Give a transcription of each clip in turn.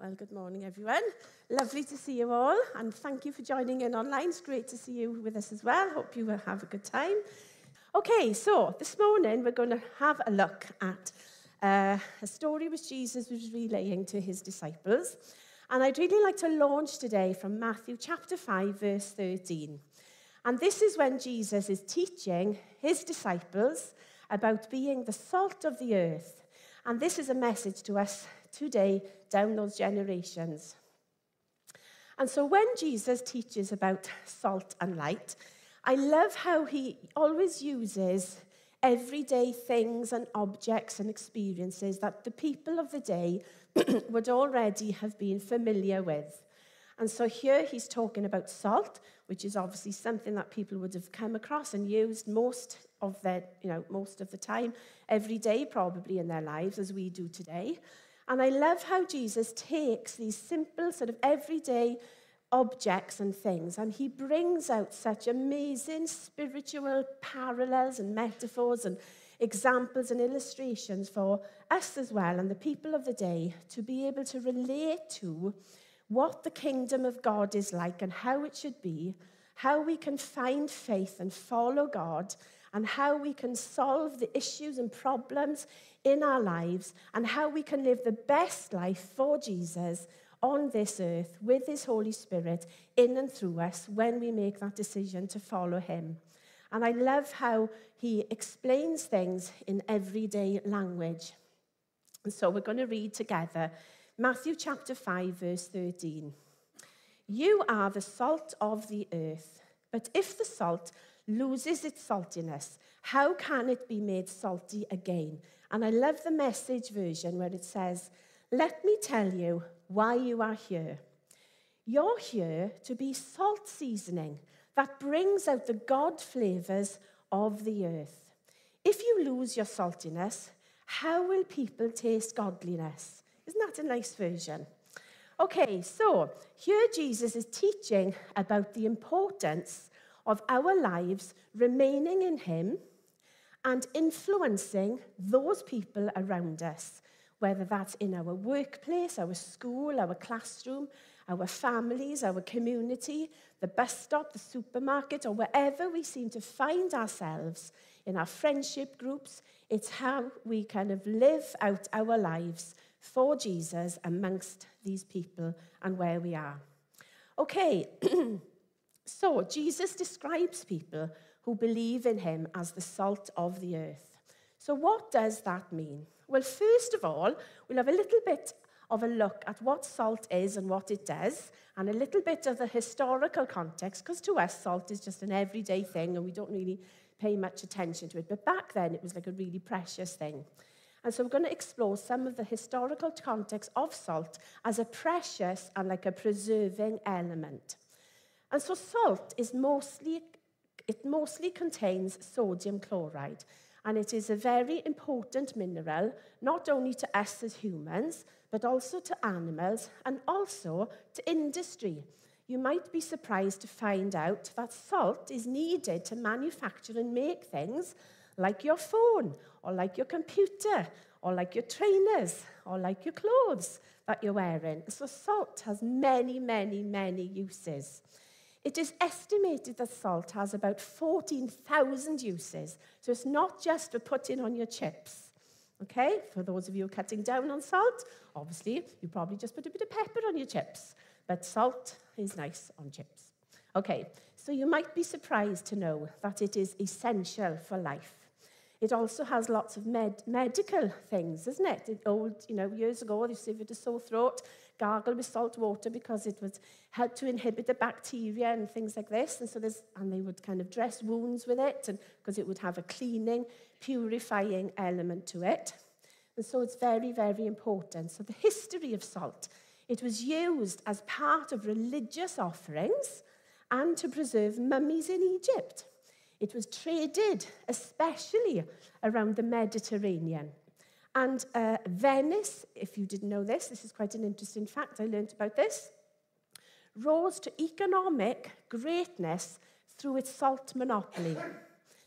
Well, good morning, everyone. Lovely to see you all, and thank you for joining in online. It's great to see you with us as well. Hope you will have a good time. Okay, so this morning we're going to have a look at uh, a story which Jesus was relaying to his disciples. And I'd really like to launch today from Matthew chapter 5, verse 13. And this is when Jesus is teaching his disciples about being the salt of the earth. And this is a message to us today down those generations. And so when Jesus teaches about salt and light, I love how he always uses everyday things and objects and experiences that the people of the day would already have been familiar with. And so here he's talking about salt, which is obviously something that people would have come across and used most of their, you know, most of the time, every day probably in their lives as we do today. And I love how Jesus takes these simple, sort of everyday objects and things, and he brings out such amazing spiritual parallels and metaphors and examples and illustrations for us as well and the people of the day to be able to relate to what the kingdom of God is like and how it should be, how we can find faith and follow God, and how we can solve the issues and problems in our lives and how we can live the best life for Jesus on this earth with his Holy Spirit in and through us when we make that decision to follow him. And I love how he explains things in everyday language. And so we're going to read together Matthew chapter 5, verse 13. You are the salt of the earth, but if the salt loses its saltiness, how can it be made salty again? And I love the message version where it says, Let me tell you why you are here. You're here to be salt seasoning that brings out the God flavors of the earth. If you lose your saltiness, how will people taste godliness? Isn't that a nice version? Okay, so here Jesus is teaching about the importance of our lives remaining in Him and influencing those people around us, whether that's in our workplace, our school, our classroom, our families, our community, the bus stop, the supermarket, or wherever we seem to find ourselves in our friendship groups. It's how we kind of live out our lives for Jesus amongst these people and where we are. Okay, so Jesus describes people who believe in him as the salt of the earth. So, what does that mean? Well, first of all, we'll have a little bit of a look at what salt is and what it does, and a little bit of the historical context, because to us, salt is just an everyday thing and we don't really pay much attention to it. But back then, it was like a really precious thing. And so we're going to explore some of the historical context of salt as a precious and like a preserving element. And so salt is mostly It mostly contains sodium chloride and it is a very important mineral not only to us as humans but also to animals and also to industry. You might be surprised to find out that salt is needed to manufacture and make things like your phone or like your computer or like your trainers or like your clothes that you're wearing. So salt has many, many, many uses. It is estimated that salt has about 14,000 uses. So it's not just for putting on your chips. Okay, for those of you cutting down on salt, obviously you probably just put a bit of pepper on your chips, but salt is nice on chips. Okay, so you might be surprised to know that it is essential for life. It also has lots of med medical things, isn't it? Old, you know, years ago, they if you had a sore throat, gargle with salt water because it would help to inhibit the bacteria and things like this. And so there's, and they would kind of dress wounds with it and because it would have a cleaning, purifying element to it. And so it's very, very important. So the history of salt, it was used as part of religious offerings and to preserve mummies in Egypt. It was traded, especially around the Mediterranean. And uh, Venice, if you didn't know this, this is quite an interesting fact, I learned about this, rose to economic greatness through its salt monopoly.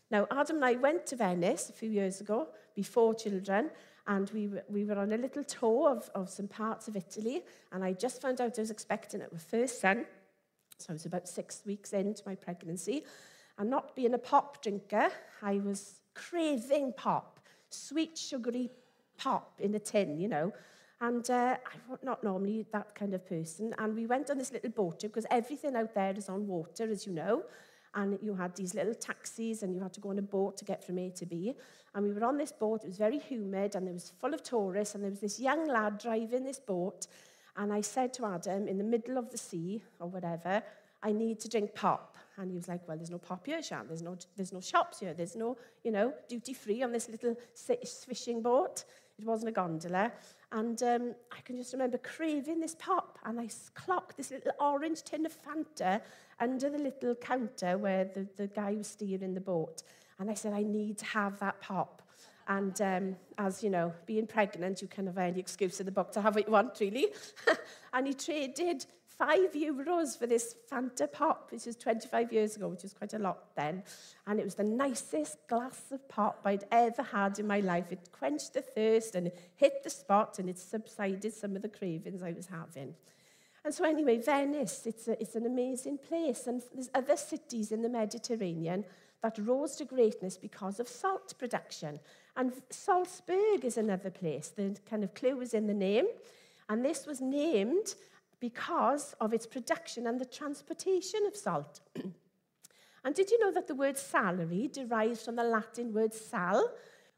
Now, Adam and I went to Venice a few years ago, before children, and we were, we were on a little tour of, of some parts of Italy, and I just found out I was expecting my first son. So I was about six weeks into my pregnancy. And not being a pop drinker, I was craving pop, sweet, sugary pop in a tin, you know. And uh, I'm not normally that kind of person. And we went on this little boat trip because everything out there is on water, as you know. And you had these little taxis and you had to go on a boat to get from A to B. And we were on this boat, it was very humid and it was full of tourists. And there was this young lad driving this boat. And I said to Adam, in the middle of the sea or whatever, I need to drink pop. And he was like, well, there's no pop here, Shan. There's no, there's no shops here. There's no, you know, duty free on this little fishing boat. It wasn't a gondola. And um, I can just remember craving this pop. And I clocked this little orange tin of Fanta under the little counter where the, the guy was steering the boat. And I said, I need to have that pop. And um, as you know, being pregnant, you kind of have any excuse in the book to have what you want, really. and he traded five euros for this Fanta pop, which is 25 years ago, which was quite a lot then. And it was the nicest glass of pop I'd ever had in my life. It quenched the thirst and hit the spot and it subsided some of the cravings I was having. And so anyway, Venice, it's, a, it's an amazing place. And there's other cities in the Mediterranean that rose to greatness because of salt production. And Salzburg is another place. The kind of clue is in the name. And this was named because of its production and the transportation of salt. and did you know that the word salary derives from the Latin word sal,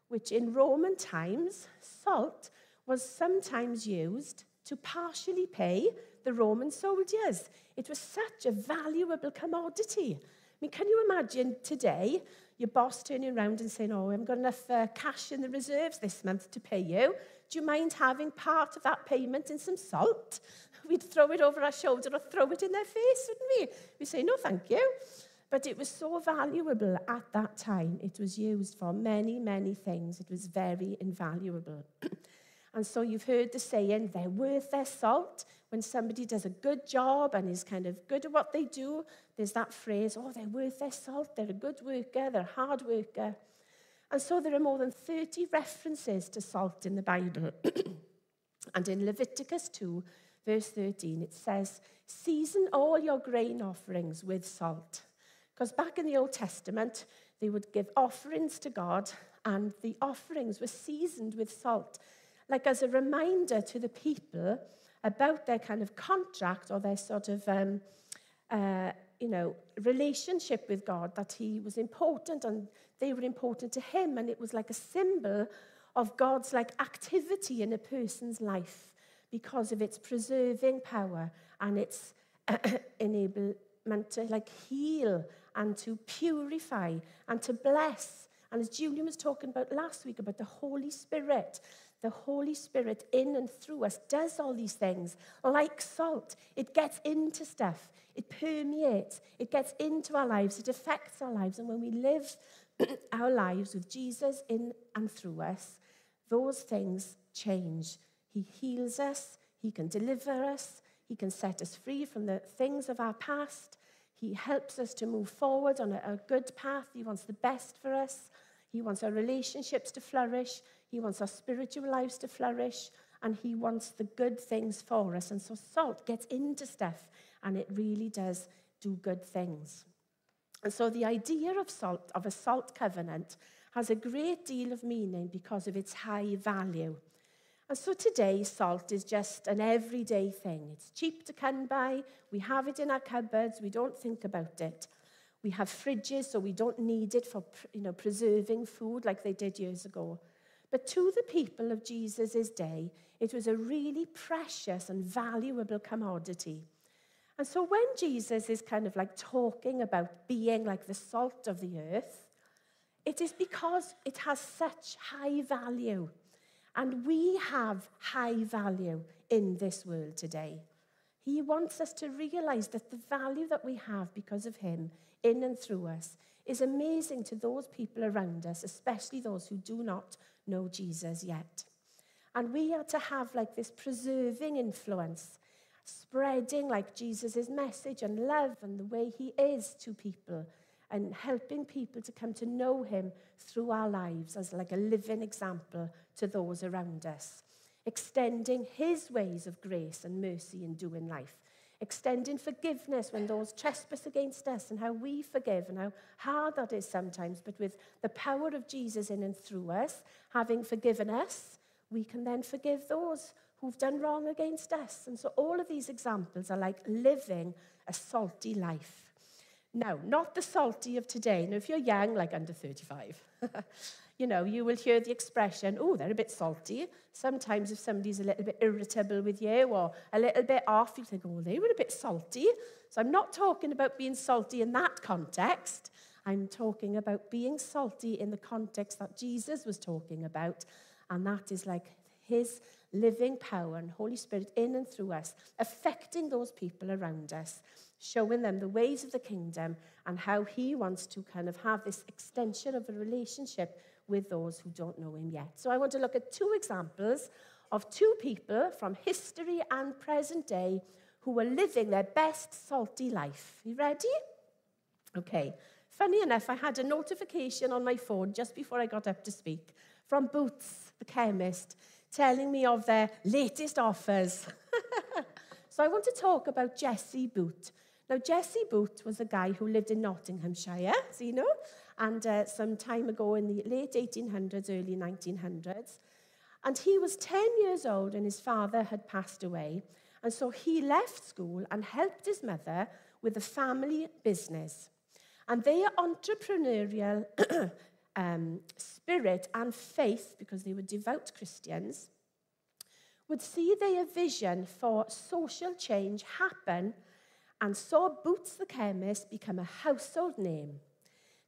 which in Roman times, salt was sometimes used to partially pay the Roman soldiers. It was such a valuable commodity. I mean, can you imagine today your boss turning around and saying, Oh, I haven't got enough uh, cash in the reserves this month to pay you. Do you mind having part of that payment in some salt? We'd throw it over our shoulder or throw it in their face, wouldn't we? We say, No, thank you. But it was so valuable at that time. It was used for many, many things. It was very invaluable. and so you've heard the saying, they're worth their salt. When somebody does a good job and is kind of good at what they do, there's that phrase, oh, they're worth their salt. They're a good worker. They're a hard worker. And so there are more than 30 references to salt in the Bible. and in Leviticus 2, verse 13, it says, Season all your grain offerings with salt. Because back in the Old Testament, they would give offerings to God, and the offerings were seasoned with salt, like as a reminder to the people about their kind of contract or their sort of, um, uh, you know, relationship with God, that He was important and they were important to Him. And it was like a symbol of God's like activity in a person's life because of its preserving power and its enablement to like heal and to purify and to bless. And as Julian was talking about last week about the Holy Spirit, the Holy Spirit in and through us does all these things like salt. It gets into stuff, it permeates, it gets into our lives, it affects our lives. And when we live our lives with Jesus in and through us, those things change. He heals us, He can deliver us, He can set us free from the things of our past. He helps us to move forward on a, a good path. He wants the best for us. He wants our relationships to flourish. He wants our spiritual lives to flourish. And He wants the good things for us. And so salt gets into stuff and it really does do good things. And so the idea of salt, of a salt covenant, has a great deal of meaning because of its high value. And so today, salt is just an everyday thing. It's cheap to come by. We have it in our cupboards. We don't think about it. We have fridges, so we don't need it for you know, preserving food like they did years ago. But to the people of Jesus' day, it was a really precious and valuable commodity. And so when Jesus is kind of like talking about being like the salt of the earth, it is because it has such high value. And we have high value in this world today. He wants us to realize that the value that we have because of Him in and through us is amazing to those people around us, especially those who do not know Jesus yet. And we are to have like this preserving influence spreading like Jesus' message and love and the way he is to people and helping people to come to know him through our lives as like a living example to those around us, extending his ways of grace and mercy in doing life, extending forgiveness when those trespass against us and how we forgive and how hard that is sometimes, but with the power of Jesus in and through us, having forgiven us, we can then forgive those who've done wrong against us. And so all of these examples are like living a salty life. Now, not the salty of today. Now, if you're young, like under 35, you know, you will hear the expression, oh, they're a bit salty. Sometimes if somebody's a little bit irritable with you or a little bit off, you think, oh, they were a bit salty. So I'm not talking about being salty in that context. I'm talking about being salty in the context that Jesus was talking about. And that is like his living power and Holy Spirit in and through us, affecting those people around us, showing them the ways of the kingdom and how he wants to kind of have this extension of a relationship with those who don't know him yet. So I want to look at two examples of two people from history and present day who were living their best salty life. You ready? Okay. Funny enough, I had a notification on my phone just before I got up to speak from Boots, the chemist, telling me of their latest offers. so I want to talk about Jesse Boot. Now, Jesse Boot was a guy who lived in Nottinghamshire, so you know, and uh, some time ago in the late 1800s, early 1900s. And he was 10 years old and his father had passed away. And so he left school and helped his mother with a family business. And their entrepreneurial um, spirit and faith, because they were devout Christians, would see their vision for social change happen and saw Boots the chemist become a household name.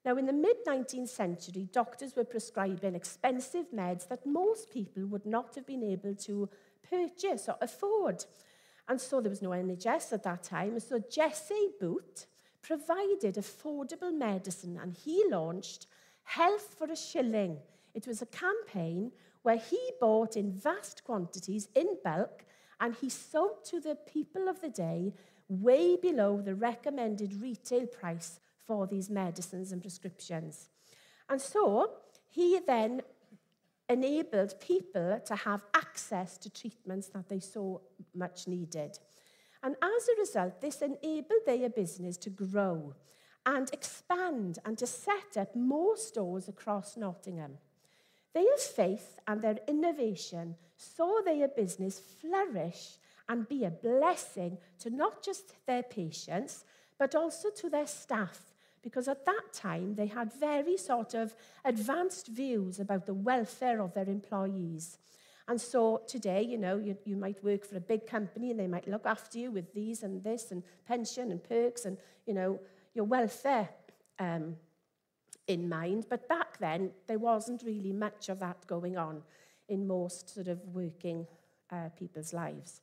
Now, in the mid-19th century, doctors were prescribing expensive meds that most people would not have been able to purchase or afford. And so there was no NHS at that time. So Jesse Boot provided affordable medicine and he launched Health for a Shilling. It was a campaign where he bought in vast quantities in bulk and he sold to the people of the day way below the recommended retail price for these medicines and prescriptions. And so he then enabled people to have access to treatments that they so much needed. And as a result, this enabled their business to grow and expand and to set up more stores across Nottingham. Their faith and their innovation saw their business flourish and be a blessing to not just their patients, but also to their staff because at that time they had very sort of advanced views about the welfare of their employees. And so today, you know, you, you might work for a big company and they might look after you with these and this and pension and perks and, you know, your welfare um, in mind. But back then, there wasn't really much of that going on in most sort of working uh, people's lives.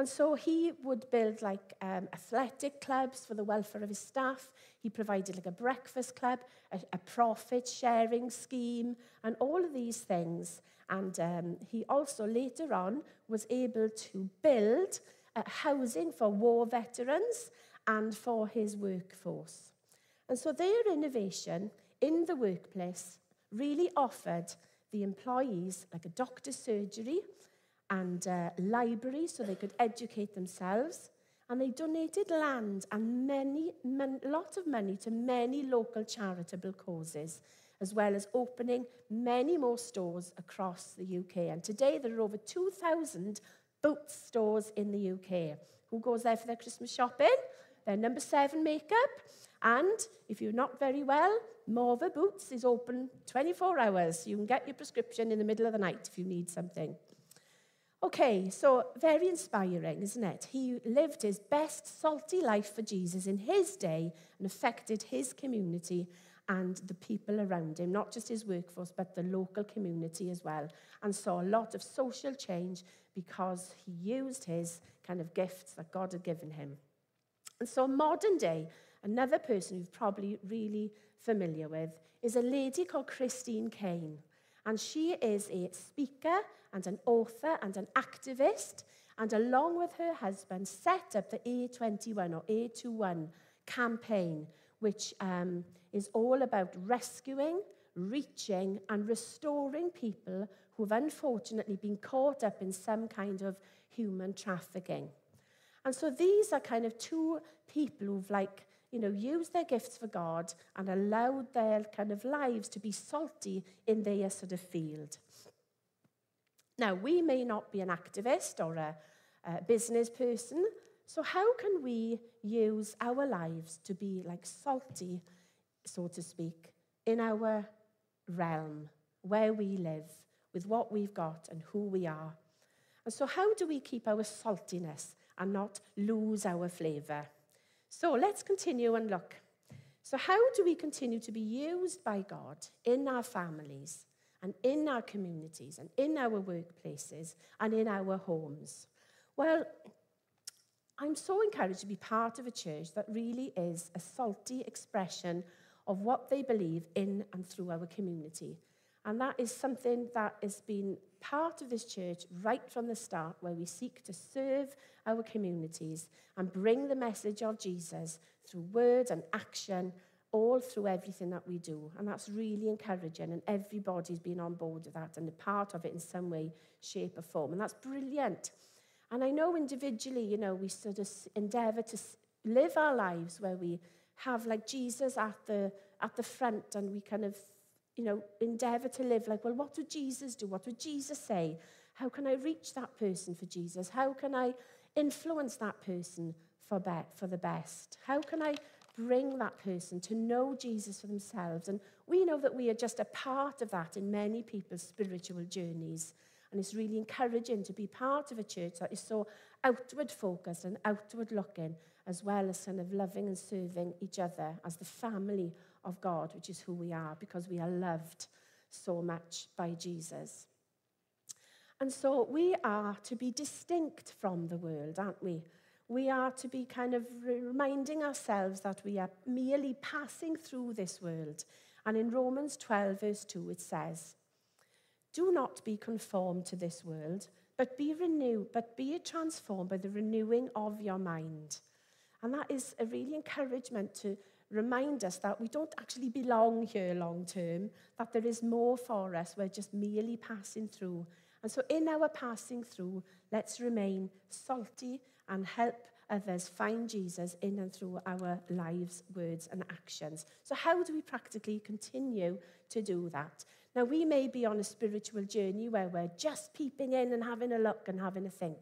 And so he would build like um, athletic clubs for the welfare of his staff. He provided like a breakfast club, a, a profit sharing scheme, and all of these things. And um, he also later on was able to build uh, housing for war veterans and for his workforce. And so their innovation in the workplace really offered the employees like a doctor's surgery and uh, libraries so they could educate themselves. And they donated land and many, man, lot of money to many local charitable causes, as well as opening many more stores across the UK. And today there are over 2,000 Boots stores in the UK. Who goes there for their Christmas shopping? Their number seven makeup. And if you're not very well, Morva Boots is open 24 hours. You can get your prescription in the middle of the night if you need something. Okay, so very inspiring, isn't it? He lived his best salty life for Jesus in his day and affected his community and the people around him, not just his workforce, but the local community as well, and saw a lot of social change because he used his kind of gifts that God had given him. And so, modern day, another person you're probably really familiar with is a lady called Christine Caine, And she is a speaker and an author and an activist, and along with her husband, set up the A21 or A21 campaign, which um, is all about rescuing, reaching, and restoring people who've unfortunately been caught up in some kind of human trafficking. And so these are kind of two people who've like, you know, used their gifts for God and allowed their kind of lives to be salty in their sort of field. Now, we may not be an activist or a, a business person, so how can we use our lives to be like salty, so to speak, in our realm, where we live, with what we've got and who we are? And so, how do we keep our saltiness and not lose our flavour? So, let's continue and look. So, how do we continue to be used by God in our families and in our communities and in our workplaces and in our homes? Well, I'm so encouraged to be part of a church that really is a salty expression of what they believe in and through our community. And that is something that has been part of this church right from the start, where we seek to serve our communities and bring the message of Jesus through word and action, all through everything that we do. And that's really encouraging, and everybody's been on board with that and a part of it in some way, shape, or form. And that's brilliant. And I know individually, you know, we sort of endeavor to live our lives where we have like Jesus at the, at the front and we kind of you know, endeavor to live like, well, what would Jesus do? What would Jesus say? How can I reach that person for Jesus? How can I influence that person for, be- for the best? How can I bring that person to know Jesus for themselves? And we know that we are just a part of that in many people's spiritual journeys. And it's really encouraging to be part of a church that is so outward focused and outward looking, as well as kind of loving and serving each other as the family of God, which is who we are, because we are loved so much by Jesus. And so we are to be distinct from the world, aren't we? we are to be kind of reminding ourselves that we are merely passing through this world. And in Romans 12, verse 2, it says, Do not be conformed to this world, but be renewed, but be transformed by the renewing of your mind. And that is a really encouragement to remind us that we don't actually belong here long term, that there is more for us. We're just merely passing through. And so in our passing through, let's remain salty and help others find Jesus in and through our lives, words, and actions. So, how do we practically continue to do that? Now, we may be on a spiritual journey where we're just peeping in and having a look and having a think.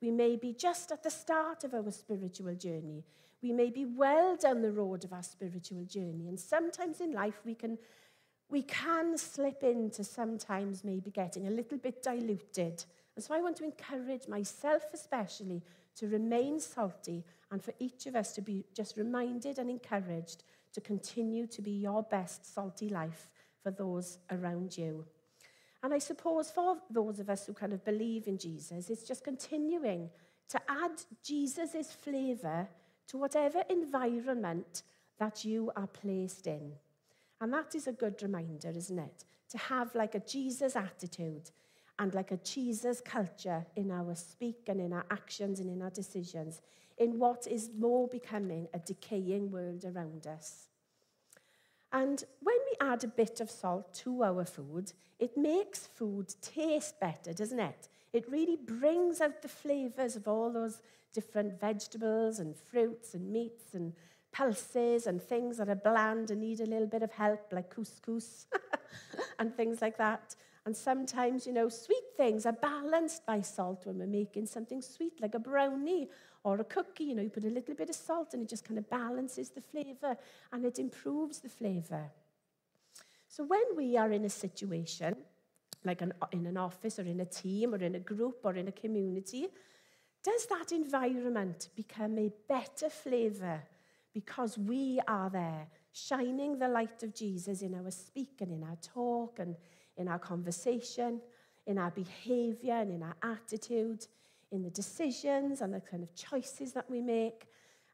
We may be just at the start of our spiritual journey. We may be well down the road of our spiritual journey. And sometimes in life, we can, we can slip into sometimes maybe getting a little bit diluted. And so I want to encourage myself, especially, to remain salty and for each of us to be just reminded and encouraged to continue to be your best salty life for those around you. And I suppose for those of us who kind of believe in Jesus, it's just continuing to add Jesus' flavour to whatever environment that you are placed in. And that is a good reminder, isn't it? To have like a Jesus attitude and like a Jesus culture in our speak and in our actions and in our decisions in what is more becoming a decaying world around us. And when we add a bit of salt to our food, it makes food taste better, doesn't it? It really brings out the flavors of all those different vegetables and fruits and meats and pulses and things that are bland and need a little bit of help, like couscous and things like that. And sometimes, you know, sweet things are balanced by salt when we're making something sweet, like a brownie or a cookie. You know, you put a little bit of salt and it just kind of balances the flavor and it improves the flavor. So when we are in a situation, like an, in an office or in a team or in a group or in a community, does that environment become a better flavour because we are there, shining the light of Jesus in our speak and in our talk and in our conversation, in our behaviour and in our attitude, in the decisions and the kind of choices that we make?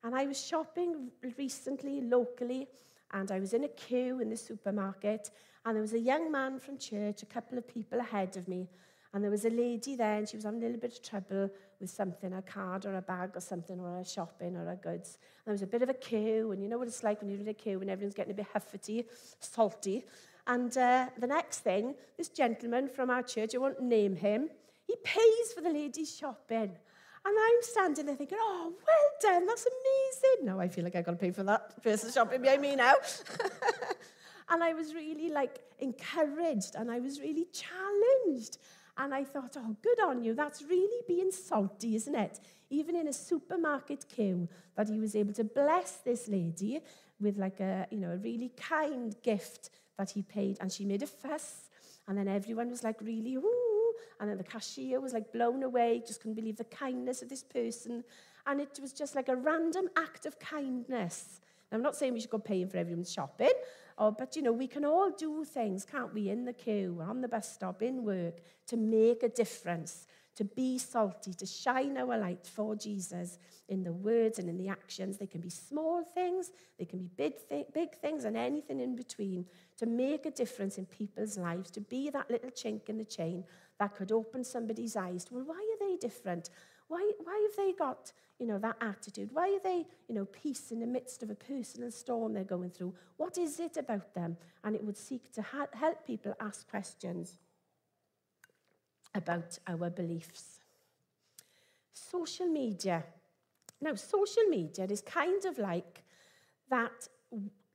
And I was shopping recently, locally, and I was in a queue in the supermarket, and there was a young man from church, a couple of people ahead of me, and there was a lady there, and she was having a little bit of trouble with something, a card or a bag or something, or a shopping or a goods. And there was a bit of a queue, and you know what it's like when you're in a queue and everyone's getting a bit huffety, salty. And uh, the next thing, this gentleman from our church, I won't name him, he pays for the lady's shopping. And I'm standing there thinking, oh, well done, that's amazing. Now I feel like I've got to pay for that person's shopping behind me now. and I was really like encouraged and I was really challenged. And I thought, oh, good on you. That's really being salty, isn't it? Even in a supermarket queue, that he was able to bless this lady with like a, you know, a really kind gift that he paid. And she made a fuss. And then everyone was like really, ooh. And then the cashier was like blown away, just couldn't believe the kindness of this person. And it was just like a random act of kindness. Now, I'm not saying we should go paying for everyone's shopping, Oh, but you know, we can all do things, can't we, in the queue, on the bus stop, in work, to make a difference, to be salty, to shine our light for Jesus in the words and in the actions. They can be small things, they can be big, th- big things, and anything in between to make a difference in people's lives, to be that little chink in the chain that could open somebody's eyes. Well, why are they different? Why, why have they got, you know, that attitude? Why are they, you know, peace in the midst of a personal storm they're going through? What is it about them? And it would seek to ha- help people ask questions about our beliefs. Social media. Now, social media is kind of like that,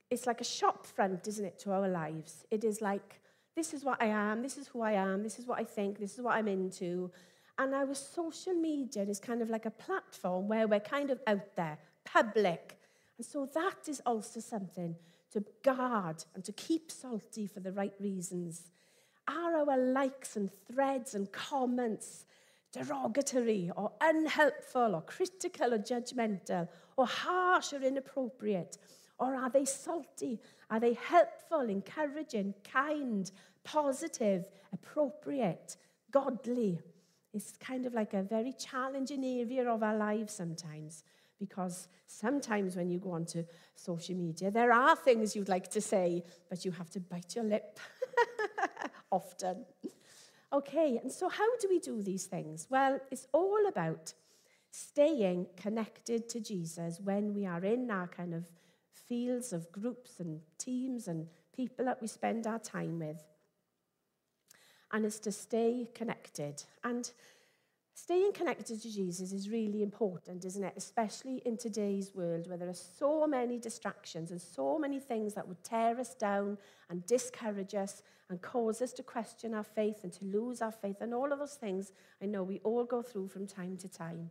it's like a shop front, isn't it, to our lives? It is like, this is what I am, this is who I am, this is what I think, this is what I'm into. And our social media is kind of like a platform where we're kind of out there, public. And so that is also something to guard and to keep salty for the right reasons. Are our likes and threads and comments derogatory or unhelpful or critical or judgmental or harsh or inappropriate? Or are they salty? Are they helpful, encouraging, kind, positive, appropriate, godly? It's kind of like a very challenging area of our lives sometimes because sometimes when you go onto social media, there are things you'd like to say, but you have to bite your lip often. Okay, and so how do we do these things? Well, it's all about staying connected to Jesus when we are in our kind of fields of groups and teams and people that we spend our time with and it's to stay connected. And staying connected to Jesus is really important, isn't it? Especially in today's world where there are so many distractions and so many things that would tear us down and discourage us and cause us to question our faith and to lose our faith and all of those things I know we all go through from time to time.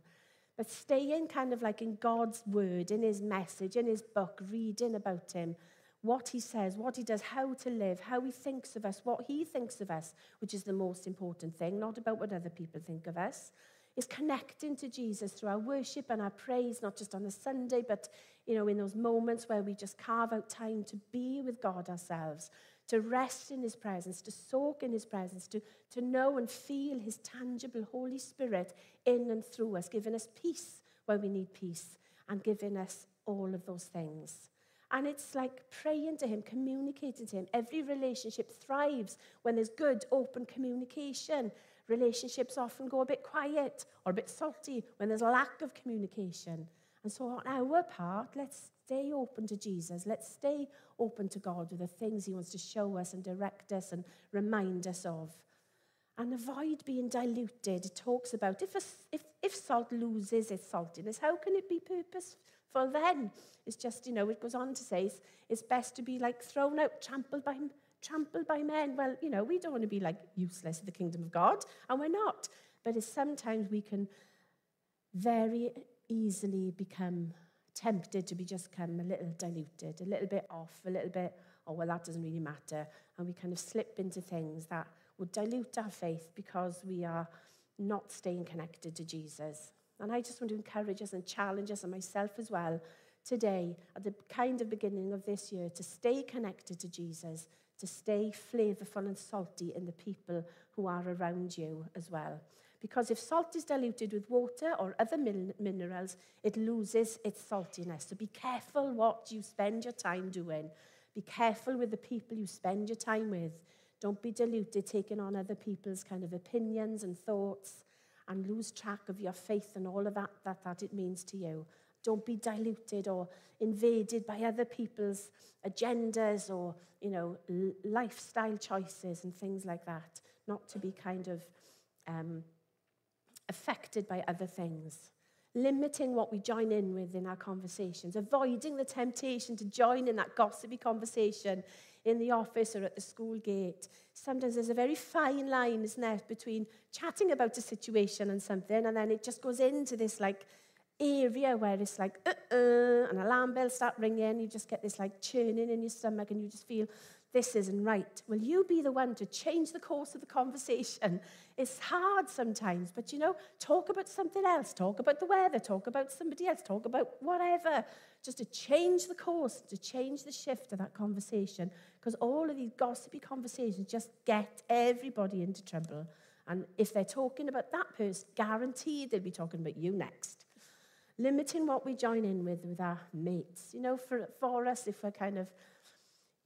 But staying kind of like in God's word, in his message, in his book, reading about him, what he says, what he does, how to live, how he thinks of us, what he thinks of us, which is the most important thing, not about what other people think of us, is connecting to Jesus through our worship and our praise, not just on a Sunday, but you know, in those moments where we just carve out time to be with God ourselves, to rest in his presence, to soak in his presence, to, to know and feel his tangible Holy Spirit in and through us, giving us peace where we need peace, and giving us all of those things. And it's like praying to Him, communicating to Him. Every relationship thrives when there's good, open communication. Relationships often go a bit quiet or a bit salty when there's a lack of communication. And so, on our part, let's stay open to Jesus. Let's stay open to God with the things He wants to show us and direct us and remind us of. And avoid being diluted. It talks about if, a, if, if salt loses its saltiness, how can it be purposeful? For then, it's just, you know, it goes on to say it's, it's best to be like thrown out, trampled by, trampled by men. Well, you know, we don't want to be like useless in the kingdom of God, and we're not. But it's sometimes we can very easily become tempted to be just come a little diluted, a little bit off, a little bit, oh, well, that doesn't really matter. And we kind of slip into things that would dilute our faith because we are not staying connected to Jesus. And I just want to encourage us and challenge us and myself as well today, at the kind of beginning of this year, to stay connected to Jesus, to stay flavorful and salty in the people who are around you as well. Because if salt is diluted with water or other min- minerals, it loses its saltiness. So be careful what you spend your time doing. Be careful with the people you spend your time with. Don't be diluted, taking on other people's kind of opinions and thoughts and lose track of your faith and all of that, that, that it means to you. don't be diluted or invaded by other people's agendas or, you know, lifestyle choices and things like that. Not to be kind of um, affected by other things. Limiting what we join in with in our conversations, avoiding the temptation to join in that gossipy conversation in the office or at the school gate. Sometimes there's a very fine line, isn't there, between chatting about a situation and something, and then it just goes into this like area where it's like, uh-uh, and alarm bells start ringing, you just get this like churning in your stomach, and you just feel, this isn't right. Will you be the one to change the course of the conversation? It's hard sometimes, but you know, talk about something else. Talk about the weather. Talk about somebody else. Talk about whatever. Just to change the course, to change the shift of that conversation. Because all of these gossipy conversations just get everybody into trouble. And if they're talking about that person, guaranteed they'll be talking about you next. Limiting what we join in with with our mates. You know, for, for us, if we're kind of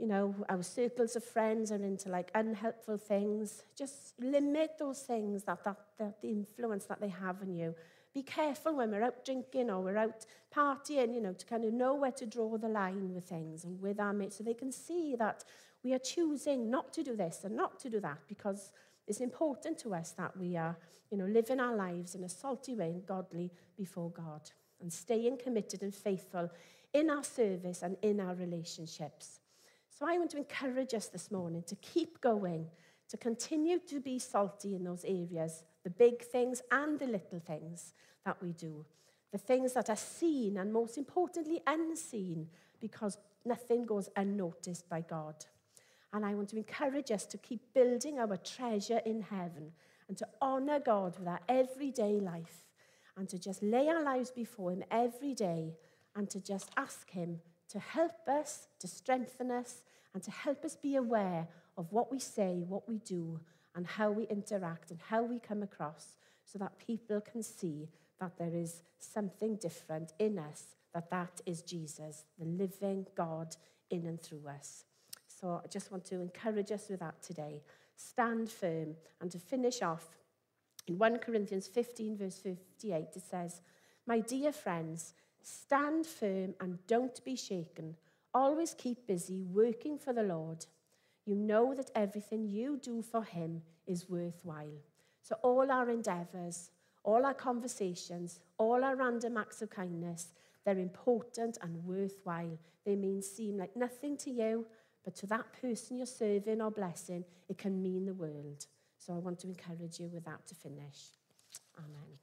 you know, our circles of friends are into like unhelpful things. Just limit those things, that, that, that the influence that they have on you. Be careful when we're out drinking or we're out partying, you know, to kind of know where to draw the line with things and with our mates so they can see that we are choosing not to do this and not to do that because it's important to us that we are, you know, living our lives in a salty way and godly before God and staying committed and faithful in our service and in our relationships. So I want to encourage us this morning to keep going, to continue to be salty in those areas, the big things and the little things that we do, the things that are seen and most importantly unseen, because nothing goes unnoticed by God. And I want to encourage us to keep building our treasure in heaven and to honor God with our everyday life and to just lay our lives before Him every day and to just ask Him to help us, to strengthen us, and to help us be aware of what we say, what we do, and how we interact and how we come across so that people can see that there is something different in us, that that is Jesus, the living God in and through us. So I just want to encourage us with that today. Stand firm. And to finish off, in 1 Corinthians 15, verse 58, it says, My dear friends, stand firm and don't be shaken. Always keep busy working for the Lord. You know that everything you do for Him is worthwhile. So, all our endeavors, all our conversations, all our random acts of kindness, they're important and worthwhile. They mean seem like nothing to you, but to that person you're serving or blessing, it can mean the world. So, I want to encourage you with that to finish. Amen.